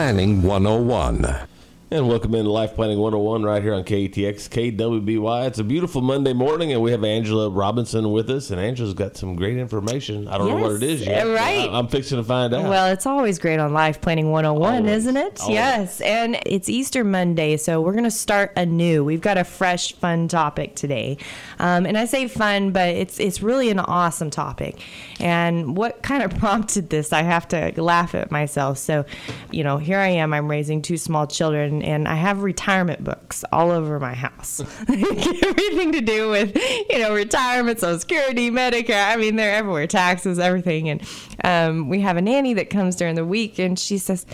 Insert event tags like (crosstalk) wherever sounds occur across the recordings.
101. And welcome into Life Planning 101 right here on KTX KWBY. It's a beautiful Monday morning, and we have Angela Robinson with us. And Angela's got some great information. I don't know what it is yet. Yes, right. I, am fixing to find out. Well, it's always great on Life Planning 101, Always. isn't it? Always. Yes. And it's Easter Monday, so we're going to start anew. We've got a fresh, fun topic today. Um, and I say fun, but it's, it's really an awesome topic. And what kind of (laughs) prompted this, I have to laugh at myself. So, you know, here I am, I'm raising two small children, and I have retirement books all over my house. (laughs) Everything to do with, you know, retirement, Social Security, Medicare. I mean, they're everywhere, taxes, everything. And um, we have a nanny that comes during the week, and she says,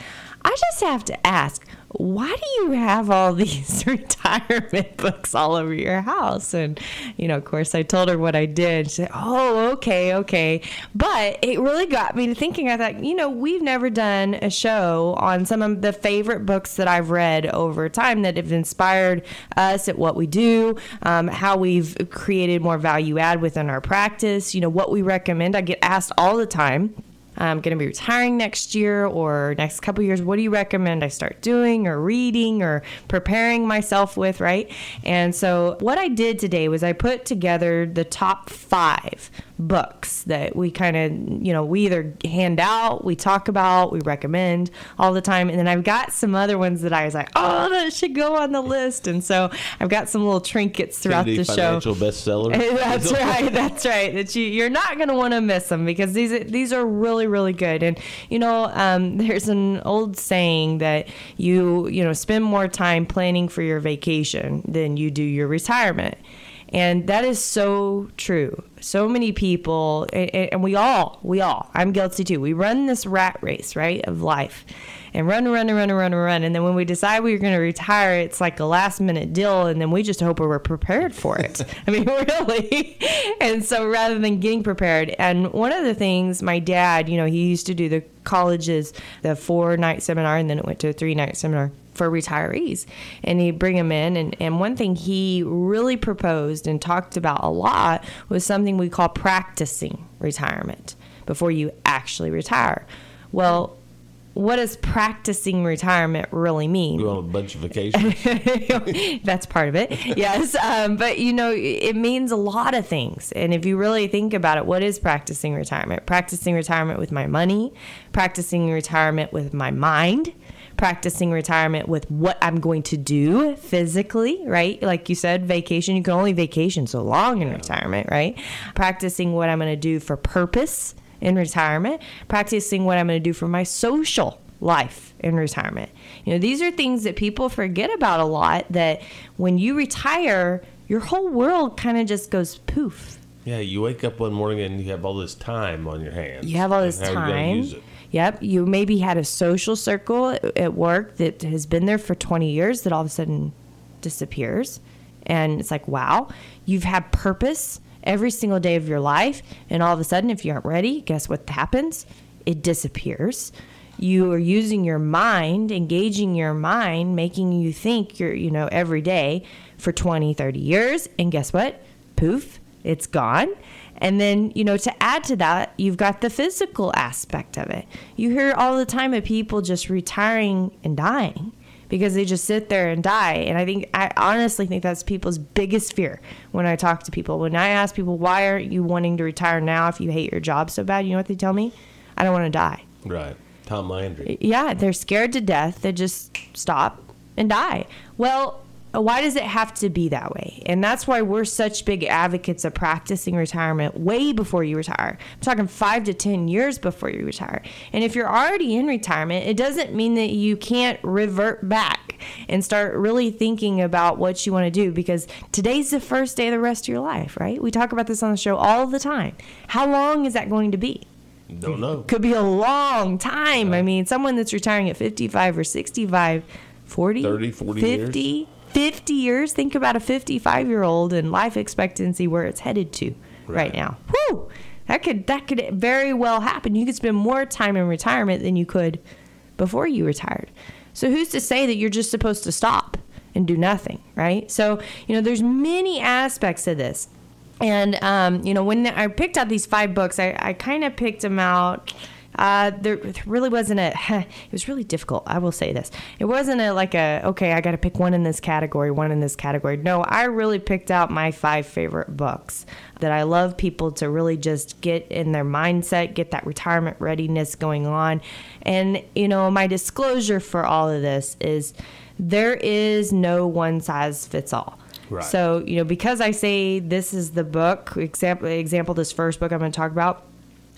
I just have to ask, why do you have all (laughs) these (laughs) retirement books all over your house? And, you know, of course, I told her what I did. She said, Oh, okay, okay. But it really got me to thinking. I thought, you know, we've never done a show on some of the favorite books that I've read over time that have inspired us at what we do, um, how we've created more value add within our practice, you know, what we recommend. I get asked all the time. Um, I'm going to be retiring next year or next couple years. What do you recommend I start doing or reading or preparing myself with, right? And so, what I did today was I put together the top five books that we kind of, you know, we either hand out, we talk about, we recommend all the time. And then I've got some other ones that I was like, oh, that should go on the list. And so, I've got some little trinkets throughout Kennedy the show. financial bestseller. (laughs) That's right. That's right. That you you're not going to want to miss them because these are- these are really really good. And you know, um, there's an old saying that you you know spend more time planning for your vacation than you do your retirement. And that is so true. So many people, and we all, we all, I'm guilty too. We run this rat race, right, of life and run, and run, and run, and run, and run. And then when we decide we're going to retire, it's like a last minute deal. And then we just hope we're prepared for it. (laughs) I mean, (laughs) really. and so rather than getting prepared, and one of the things my dad, you know, he used to do the colleges, the four night seminar, and then it went to a three night seminar for retirees and he'd bring them in and, and one thing he really proposed and talked about a lot was something we call practicing retirement before you actually retire well what does practicing retirement really mean Go on a bunch of vacations. (laughs) that's part of it. Yes. Um, but, you know, it means a lot of things. And if you really think about it, what is practicing retirement? Practicing retirement with my money, practicing retirement with my mind, practicing retirement with what I'm going to do physically, right? Like you said, vacation, you can only vacation so long in retirement, right? Practicing what I'm going to do for purpose in retirement, practicing what I'm going to do for my social life in retirement. You know, these are things that people forget about a lot that when you retire, your whole world kind of just goes poof. yeah, you wake up one morning and you have all this time on your hands. You have all this And how are you time. Yep. You maybe had a social circle at work that has been there for 20 years that all of a sudden disappears. And it's like, wow, you've had purpose every single day of your life. And all of a sudden, if you aren't ready, guess what happens? It disappears. You are using your mind, engaging your mind, making you think you're, you know, every day for 20, 30 years. And guess what? Poof, it's gone. And then, you know, to add to that, you've got the physical aspect of it. You hear all the time of people just retiring and dying because they just sit there and die. And I think, I honestly think that's people's biggest fear when I talk to people. When I ask people, why aren't you wanting to retire now if you hate your job so bad? You know what they tell me? I don't want to die. Right. Tom Landry. Yeah, they're scared to death. They just stop and die. Well, why does it have to be that way? And that's why we're such big advocates of practicing retirement way before you retire. I'm talking five to 10 years before you retire. And if you're already in retirement, it doesn't mean that you can't revert back and start really thinking about what you want to do because today's the first day of the rest of your life, right? We talk about this on the show all the time. How long is that going to be? Don't know. Could be a long time. I mean, someone that's retiring at 55 or 65, 40, 30, 40 50, years. 50 years. Think about a 55 year old and life expectancy where it's headed to right, Right. now. Whew! That could that could very well happen. You could spend more time in retirement than you could before you retired. So who's to say that you're just supposed to stop and do nothing, right? So you know, there's many aspects to this. And um, you know, when I picked out these five books, I, I kind of picked them out. Uh, there there really wasn't a. (laughs) It was really difficult. I will say this. It wasn't a like a okay. I got to pick one in this category, one in this category. No, I really picked out my five favorite books that I love people to really just get in their mindset, get that retirement readiness going on. And you know, my disclosure for all of this is there is no one size fits all. Right. So, you know, because I say this is the book, example, example, this first book I'm going to talk about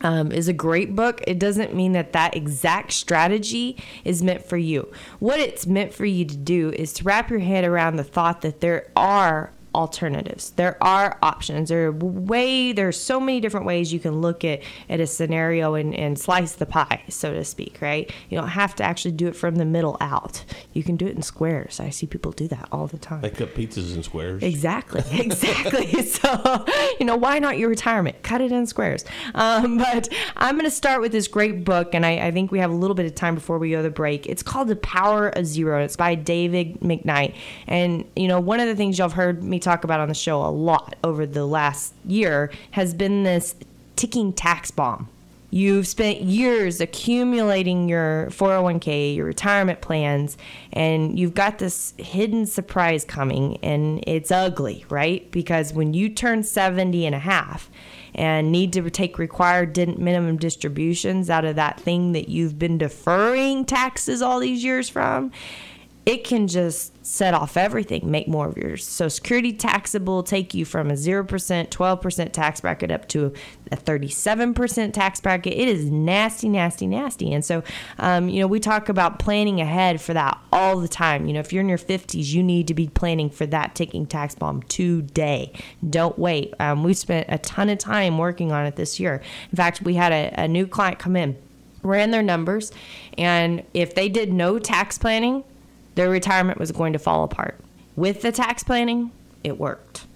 um, is a great book, it doesn't mean that that exact strategy is meant for you. What it's meant for you to do is to wrap your head around the thought that there are alternatives. There are options. There are way there's so many different ways you can look at at a scenario and, and slice the pie, so to speak, right? You don't have to actually do it from the middle out. You can do it in squares. I see people do that all the time. They cut pizzas in squares. Exactly, (laughs) exactly. (laughs) so, you know, why not your retirement? Cut it in squares. Um, but I'm going to start with this great book, and I, I think we have a little bit of time before we go to the break. It's called The Power of Zero. It's by David McKnight. And, you know, one of the things y'all have heard me talk about on the show a lot over the last year has been this ticking tax bomb. You've spent years accumulating your 401k, your retirement plans, and you've got this hidden surprise coming, and it's ugly, right? Because when you turn 70 and a half and need to take required minimum distributions out of that thing that you've been deferring taxes all these years from, it can just set off everything, make more of your Social Security taxable, take you from a 0%, 12% tax bracket up to a 37% tax bracket. It is nasty, nasty, nasty. And so, um, you know, we talk about planning ahead for that all the time. You know, if you're in your 50s, you need to be planning for that ticking tax bomb today. Don't wait. Um, we've spent a ton of time working on it this year. In fact, we had a, a new client come in, ran their numbers, and if they did no tax planning, their retirement was going to fall apart. With the tax planning, it worked.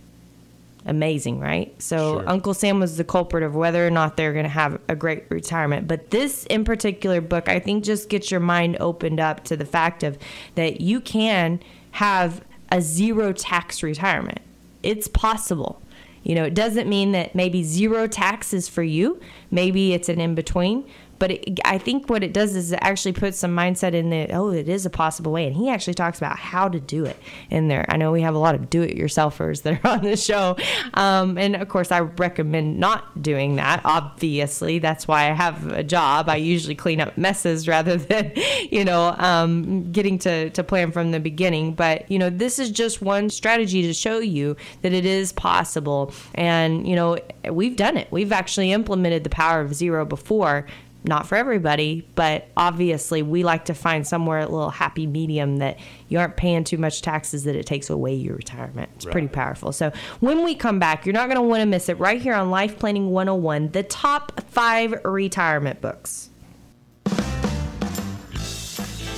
Amazing, right? So Sure. Uncle Sam was the culprit of whether or not they're going to have a great retirement. But this in particular book, I think, just gets your mind opened up to the fact of that you can have a zero tax retirement. It's possible. You know, it doesn't mean that maybe zero tax is for you. Maybe it's an in between. But it, I think what it does is it actually puts some mindset in that, oh, it is a possible way. And he actually talks about how to do it in there. I know we have a lot of do it yourselfers that are (laughs) on the show. Um, and of course, I recommend not doing that, obviously. That's why I have a job. I usually clean up messes (laughs) rather than, you know, um, getting to, to plan from the beginning. But, you know, this is just one strategy to show you that it is possible. And, you know, we've done it. We've actually implemented the power of zero before not for everybody, but obviously we like to find somewhere a little happy medium that you aren't paying too much taxes that it takes away your retirement. It's pretty powerful. So when we come back, you're not going to want to miss it right here on Life Planning 101, the top five retirement books.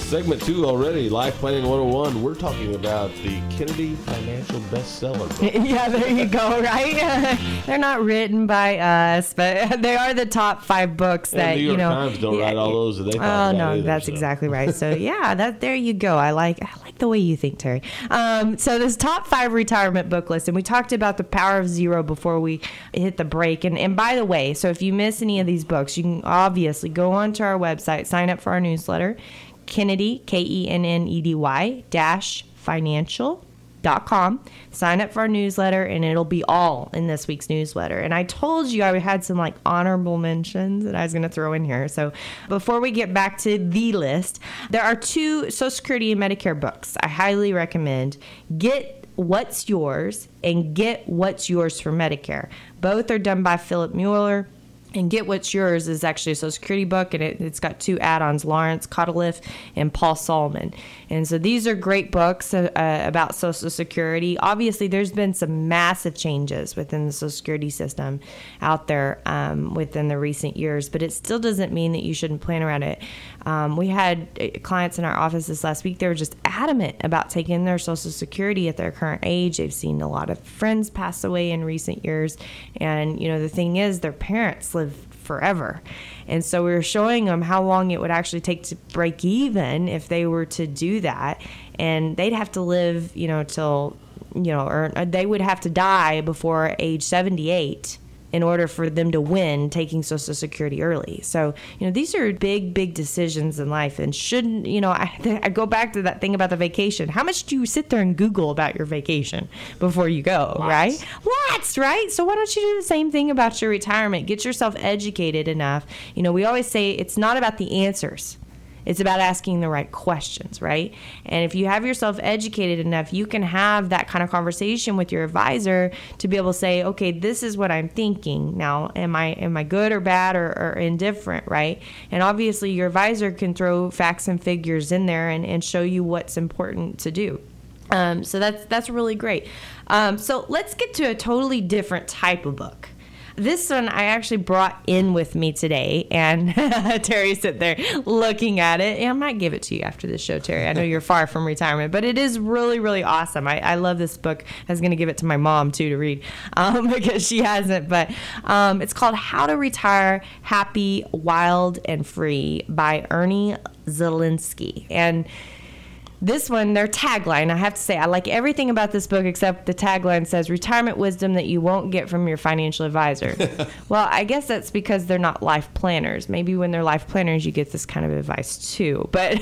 Segment two already, Life Planning 101. We're talking about the Kennedy Financial Bestseller book. (laughs) yeah, there you go, right? (laughs) They're not written by us, but (laughs) they are the top five books And that New you know. Times don't write all those that they Oh about no, either, that's so. exactly right. So yeah, that there you go. I like I like the way you think, Terry. Um, so this top five retirement book list, and we talked about the power of zero before we hit the break. And and by the way, so if you miss any of these books, you can obviously go onto our website, sign up for our newsletter, Kennedy K E N N E D Y dash financial dot com. Sign up for our newsletter, and it'll be all in this week's newsletter. And I told you I had some like honorable mentions that I was going to throw in here. So before we get back to the list, there are two Social Security and Medicare books I highly recommend. Get What's Yours and Get What's Yours for Medicare. Both are done by Philip Moeller. And Get What's Yours is actually a Social Security book, and it, has got two add ons Lawrence Caudill and Paul Solman. And so these are great books uh, uh, about Social Security. Obviously, there's been some massive changes within the Social Security system out there um, within the recent years, but it still doesn't mean that you shouldn't plan around it. Um, we had uh, clients in our office this last week, they were just adamant about taking their Social Security at their current age. They've seen a lot of friends pass away in recent years. And, you know, the thing is, their parents live forever. And so we were showing them how long it would actually take to break even if they were to do that. And they'd have to live, you know, till, you know, or uh, they would have to die before age 78 in order for them to win taking Social Security early. So, you know, these are big, big decisions in life and shouldn't, you know, I, (laughs) I go back to that thing about the vacation. How much do you sit there and Google about your vacation before you go, Lots. right? Lots, right? So why don't you do the same thing about your retirement? Get yourself educated enough. You know, we always say it's not about the answers it's about asking the right questions, right? And if you have yourself educated enough, you can have that kind of conversation with your advisor to be able to say, okay, this is what I'm thinking. Now, am I am I good or bad or, or indifferent, right? And obviously your advisor can throw facts and figures in there and, and show you what's important to do. Um, so that's that's really great. Um, so let's get to a totally different type of book. This one I actually brought in with me today, and (laughs) Terry sit there looking at it. And I might give it to you after this show, Terry. I know you're far from retirement, but it is really, really awesome. I, I love this book. I was going to give it to my mom too to read (laughs) um, because she hasn't. But um, it's called How to Retire Happy, Wild, and Free by Ernie Zelinski. And this one, their tagline, I have to say, I like everything about this book except the tagline says retirement wisdom that you won't get from your financial advisor. (laughs) well, I guess that's because they're not life planners. Maybe when they're life planners, you get this kind of advice too. But,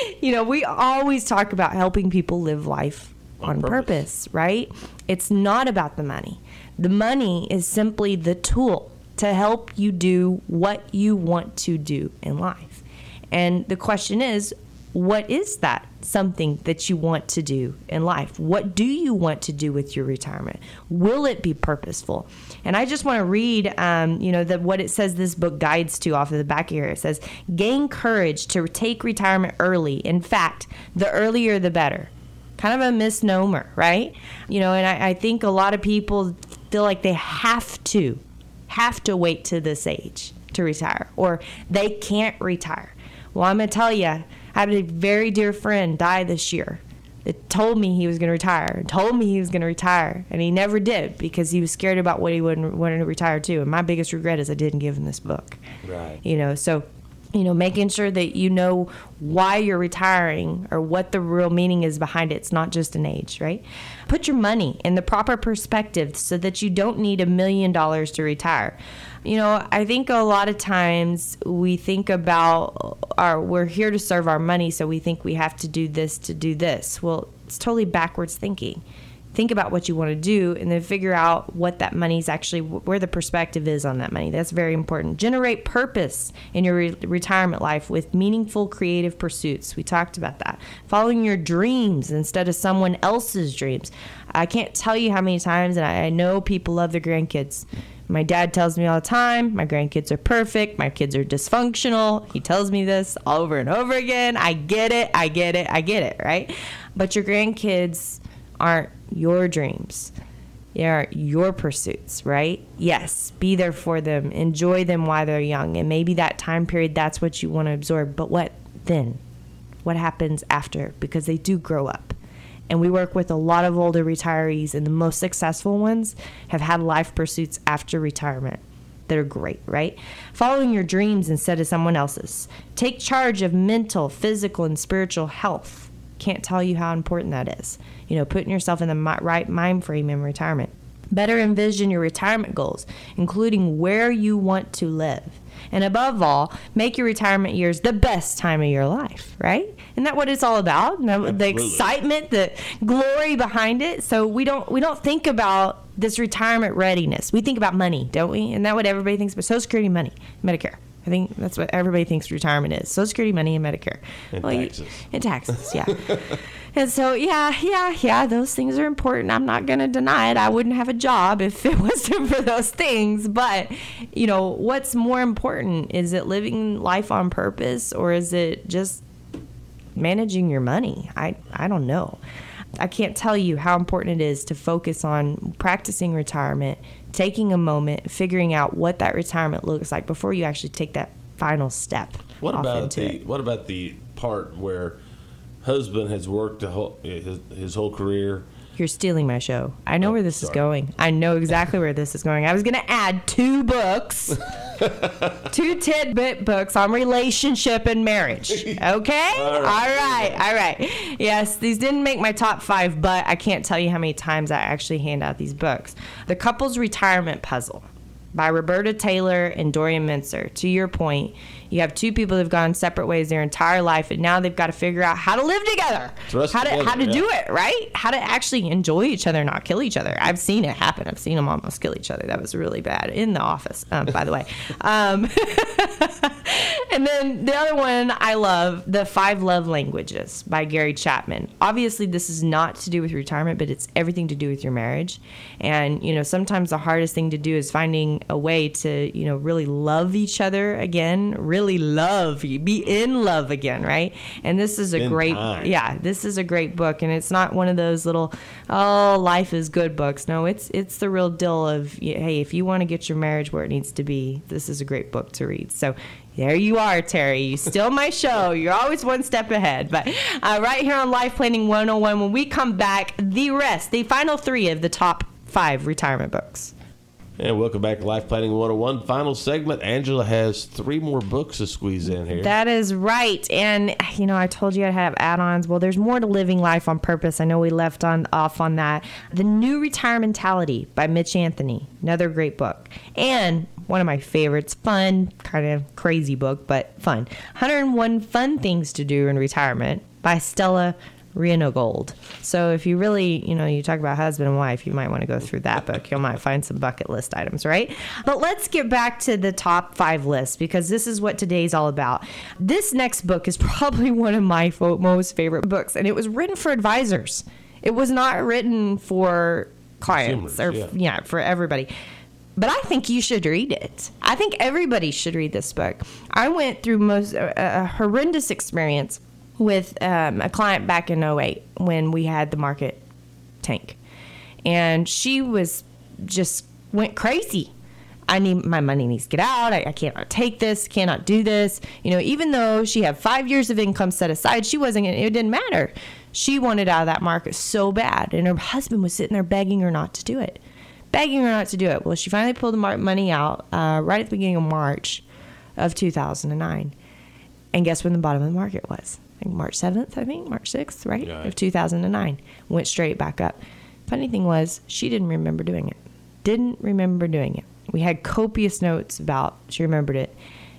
(laughs) you know, we always talk about helping people live life on, on purpose. purpose, right? It's not about the money. The money is simply the tool to help you do what you want to do in life. And the question is, what is that something that you want to do in life? What do you want to do with your retirement? Will it be purposeful? And I just want to read, um, you know, the, what it says this book guides to off of the back here. It says, gain courage to take retirement early. In fact, the earlier the better. Kind of a misnomer, right? You know, and I, I think a lot of people feel like they have to, have to wait to this age to retire, or they can't retire. Well, I'm going to tell you, I had a very dear friend die this year that told me he was going to retire, told me he was going to retire, and he never did because he was scared about what he would wanted to retire to. And my biggest regret is I didn't give him this book. Right. You know, so you know, making sure that you know why you're retiring or what the real meaning is behind it. It's not just an age, right? Put your money in the proper perspective so that you don't need a million dollars to retire. You know, I think a lot of times we think about our we're here to serve our money, so we think we have to do this to do this. Well, it's totally backwards thinking. Think about what you want to do and then figure out what that money is actually where the perspective is on that money. That's very important. Generate purpose in your re- retirement life with meaningful creative pursuits. We talked about that. Following your dreams instead of someone else's dreams. I can't tell you how many times, and I, I know people love their grandkids my dad tells me all the time, my grandkids are perfect, my kids are dysfunctional. He tells me this over and over again. I get it, I get it, I get it, right? But your grandkids aren't your dreams. They are your pursuits, right? Yes, be there for them, enjoy them while they're young, and maybe that time period that's what you want to absorb. But what then? What happens after? Because they do grow up. And we work with a lot of older retirees, and the most successful ones have had life pursuits after retirement that are great, right? Following your dreams instead of someone else's. Take charge of mental, physical, and spiritual health. Can't tell you how important that is. You know, putting yourself in the right mind frame in retirement. Better envision your retirement goals, including where you want to live. And above all, make your retirement years the best time of your life, right? Isn't that what it's all about? The excitement, the glory behind it. So we don't we don't think about this retirement readiness. We think about money, don't we? And that what everybody thinks about Social Security, money, Medicare. I think that's what everybody thinks retirement is: Social Security money and Medicare. And you- taxes. and taxes, yeah. (laughs) and so, yeah, yeah, yeah, those things are important. I'm not going to deny it. I wouldn't have a job if it (laughs) wasn't for those things. But, you know, what's more important? Is it living life on purpose or is it just managing your money? I, I don't know. I can't tell you how important it is to focus on practicing retirement, taking a moment, figuring out what that retirement looks like before you actually take that final step. What about the it. what about the part where husband has worked whole, his, his whole career? You're stealing my show. I know Oh, where this is going. I know exactly where this is going. I was going to add two books, (laughs) two tidbit books on relationship and marriage. (laughs) Okay? All right. All right. Yes, these didn't make my top five, but I can't tell you how many times I actually hand out these books. The Couple's Retirement Puzzle by Roberta Taylor and Dorian Mintzer. To your point, you have two people that have gone separate ways their entire life, and now they've got to figure out how to live together, Thrust how to how to together, do it right, how to actually enjoy each other, not kill each other. I've seen it happen. I've seen them almost kill each other. That was really bad in the office, um, by the way. (laughs) Um, (laughs) and then the other one I love, The Five Love Languages by Gary Chapman. Obviously, this is not to do with retirement, but it's everything to do with your marriage. And, you know, sometimes the hardest thing to do is finding a way to, you know, really love each other again, really love, be in love again, right? And this is a Spend great, time. yeah, this is a great book. And it's not one of those little, oh, life is good books. No, it's, it's the real deal of, hey, if you want to get your marriage where it needs to be, this is a great book to read. So, there you are, Terry. You still my show. (laughs) You're always one step ahead. But uh, right here on Life Planning 101, when we come back, the rest, the final three of the top five retirement books. And welcome back to Life Planning 101. Final segment. Angela has three more books to squeeze in here. That is right. And you know, I told you I'd have add-ons. Well, there's more to living life on purpose. I know we left on off on that. The New Retirementality by Mitch Anthony, another great book. And one of my favorites, fun, kind of crazy book, but fun. 101 Fun Things to Do in Retirement by Stella Gold. So if you really, you know, you talk about husband and wife, you might want to go through that book. You might find some bucket list items, right? But let's get back to the top five lists because this is what today's all about. This next book is (laughs) probably one of my most favorite books, and it was written for advisors. It was not written for clients Consumers, or yeah. yeah, for everybody. But I think you should read it. I think everybody should read this book. I went through most a, a horrendous experience with um, a client back in 08 when we had the market tank. And she was just went crazy. I need my money needs to get out. I, I cannot take this, cannot do this. You know, even though she had five years of income set aside, she wasn't. It didn't matter. She wanted out of that market so bad, and her husband was sitting there begging her not to do it, begging her not to do it. Well, she finally pulled the money out uh, right at the beginning of March of 2009, and guess when the bottom of the market was? I think March 7th, I think March 6th, right, Yeah. of 2009. Went straight back up. Funny thing was, she didn't remember doing it. Didn't remember doing it. We had copious notes about she remembered it,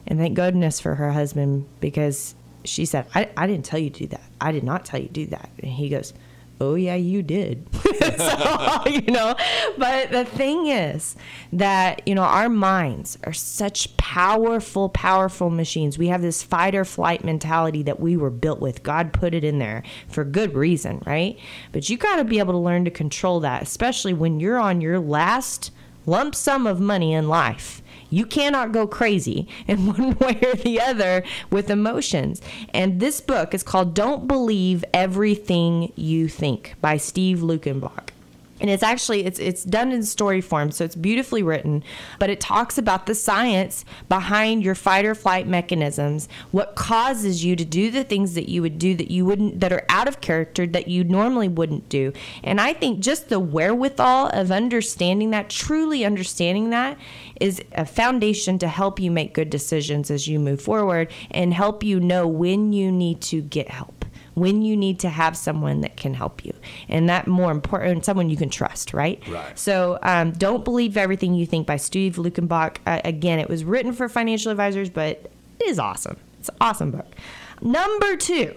and thank goodness for her husband because she said, I, I didn't tell you to do that. I did not tell you to do that. And he goes, Oh, yeah, you did. (laughs) so, you know, but the thing is that, you know, our minds are such powerful, powerful machines. We have this fight or flight mentality that we were built with. God put it in there for good reason, right? But you got to be able to learn to control that, especially when you're on your last lump sum of money in life. You cannot go crazy in (laughs) one way or the other with emotions. And this book is called Don't Believe Everything You Think by Steve Lukenbach. And it's actually it's it's done in story form, so it's beautifully written, but it talks about the science behind your fight or flight mechanisms, what causes you to do the things that you would do that you wouldn't that are out of character that you normally wouldn't do. And I think just the wherewithal of understanding that, truly understanding that is a foundation to help you make good decisions as you move forward and help you know when you need to get help when you need to have someone that can help you. And that more important someone you can trust right? Right. so um, don't believe everything you think by steve lukenbach uh, again it was written for financial advisors but it is awesome. It's an awesome book. Number two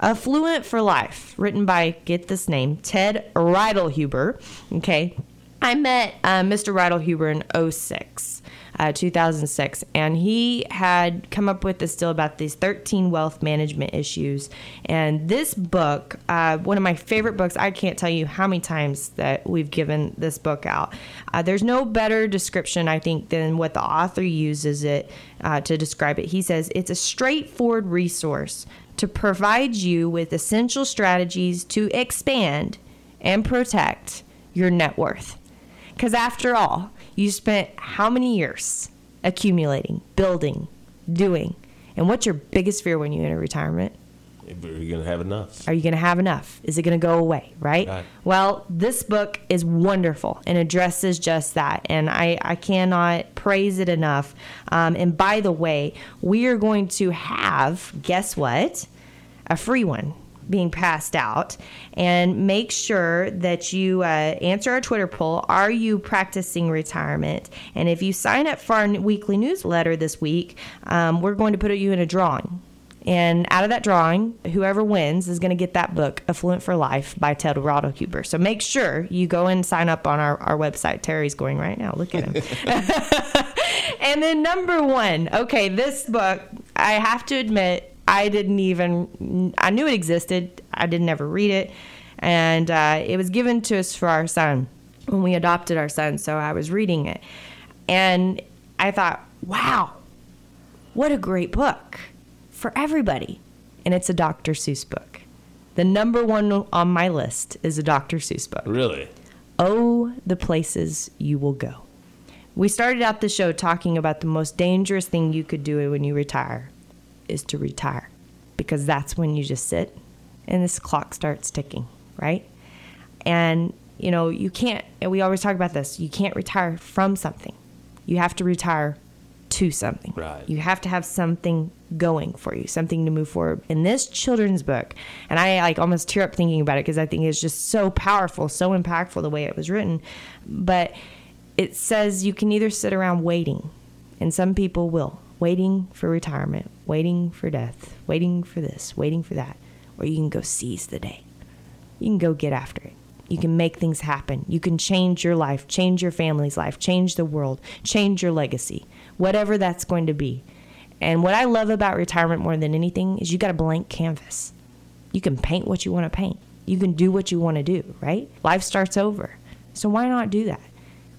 affluent for life written by get this name ted Reidelhuber. okay I met uh, Mr. Huber in 06. uh, 2006. And he had come up with this deal about these 13 wealth management issues. And this book, uh, one of my favorite books, I can't tell you how many times that we've given this book out. Uh, there's no better description, I think, than what the author uses it uh, to describe it. He says it's a straightforward resource to provide you with essential strategies to expand and protect your net worth. Because after all, you spent how many years accumulating, building, doing? And what's your biggest fear when you enter retirement? Are you going to have enough? Are you going to have enough? Is it going to go away? Right? Right. Well, this book is wonderful and addresses just that. And I, I cannot praise it enough. Um, and by the way, we are going to have, guess what? A free one being passed out. And make sure that you uh, answer our Twitter poll Are you practicing retirement? And if you sign up for our weekly newsletter this week, um, we're going to put you in a drawing. And out of that drawing, whoever wins is going to get that book, Affluent for Life by Ted Cooper. So make sure you go and sign up on our, our website. Terry's going right now. Look at him. (laughs) and then number one, okay, this book, I have to admit, I didn't even, I knew it existed. I didn't ever read it. And uh, it was given to us for our son when we adopted our son. So I was reading it. And I thought, wow, what a great book for everybody. And it's a Dr. Seuss book. The number one on my list is a Dr. Seuss book. Really? Oh, the places you will go. We started out the show talking about the most dangerous thing you could do when you retire is to retire because that's when you just sit and this clock starts ticking, right? And you know, you can't and we always talk about this, you can't retire from something. You have to retire to something. Right. You have to have something going for you, something to move forward. In this children's book, and I like almost tear up thinking about it because I think it's just so powerful, so impactful the way it was written. But it says you can either sit around waiting, and some people will, waiting for retirement, waiting for death, waiting for this, waiting for that, or you can go seize the day. You can go get after it. You can make things happen. You can change your life, change your family's life, change the world, change your legacy whatever that's going to be. And what I love about retirement more than anything is you got a blank canvas. You can paint what you want to paint. You can do what you want to do, right? Life starts over. So why not do that?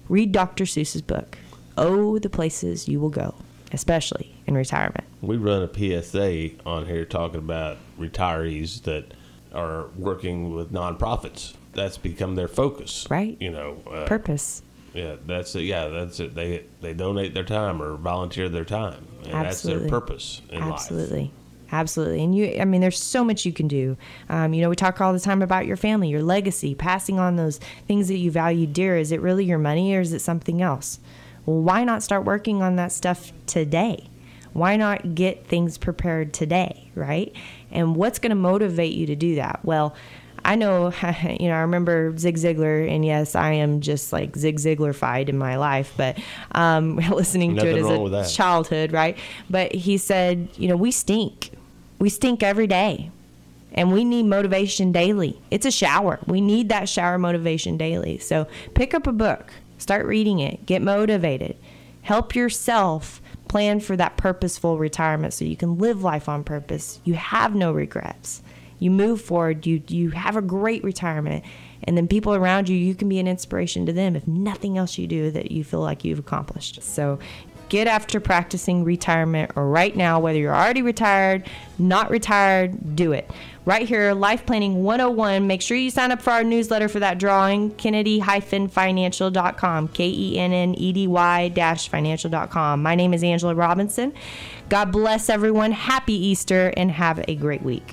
Read Dr. Seuss's book. Oh, the places you will go, especially in retirement. We run a PSA on here talking about retirees that are working with nonprofits. That's become their focus. Right. You know, uh, Purpose. Yeah, that's it. Yeah, that's it. They they donate their time or volunteer their time, and Absolutely. that's their purpose in Absolutely. life. Absolutely. And you, I mean, there's so much you can do. Um, you know, we talk all the time about your family, your legacy, passing on those things that you value dear. Is it really your money or is it something else? Well, why not start working on that stuff today? Why not get things prepared today, right? And what's going to motivate you to do that? Well, I know, (laughs) you know, I remember Zig Ziglar, and yes, I am just like Zig Ziglar-fied in my life, but um, (laughs) listening Nothing to it as a childhood, right? But he said, you know, we stink. We stink every day. And we need motivation daily. It's a shower. We need that shower motivation daily. So pick up a book, start reading it, get motivated, help yourself plan for that purposeful retirement so you can live life on purpose. You have no regrets. You move forward, you you have a great retirement, and then people around you, you can be an inspiration to them if nothing else you do that you feel like you've accomplished. So get after practicing retirement right now, whether you're already retired, not retired, do it. Right here, Life Planning 101. Make sure you sign up for our newsletter for that drawing, kennedy-financial.com, K-E-N-N-E-D-Y financial.com. My name is Angela Robinson. God bless everyone. Happy Easter and have a great week.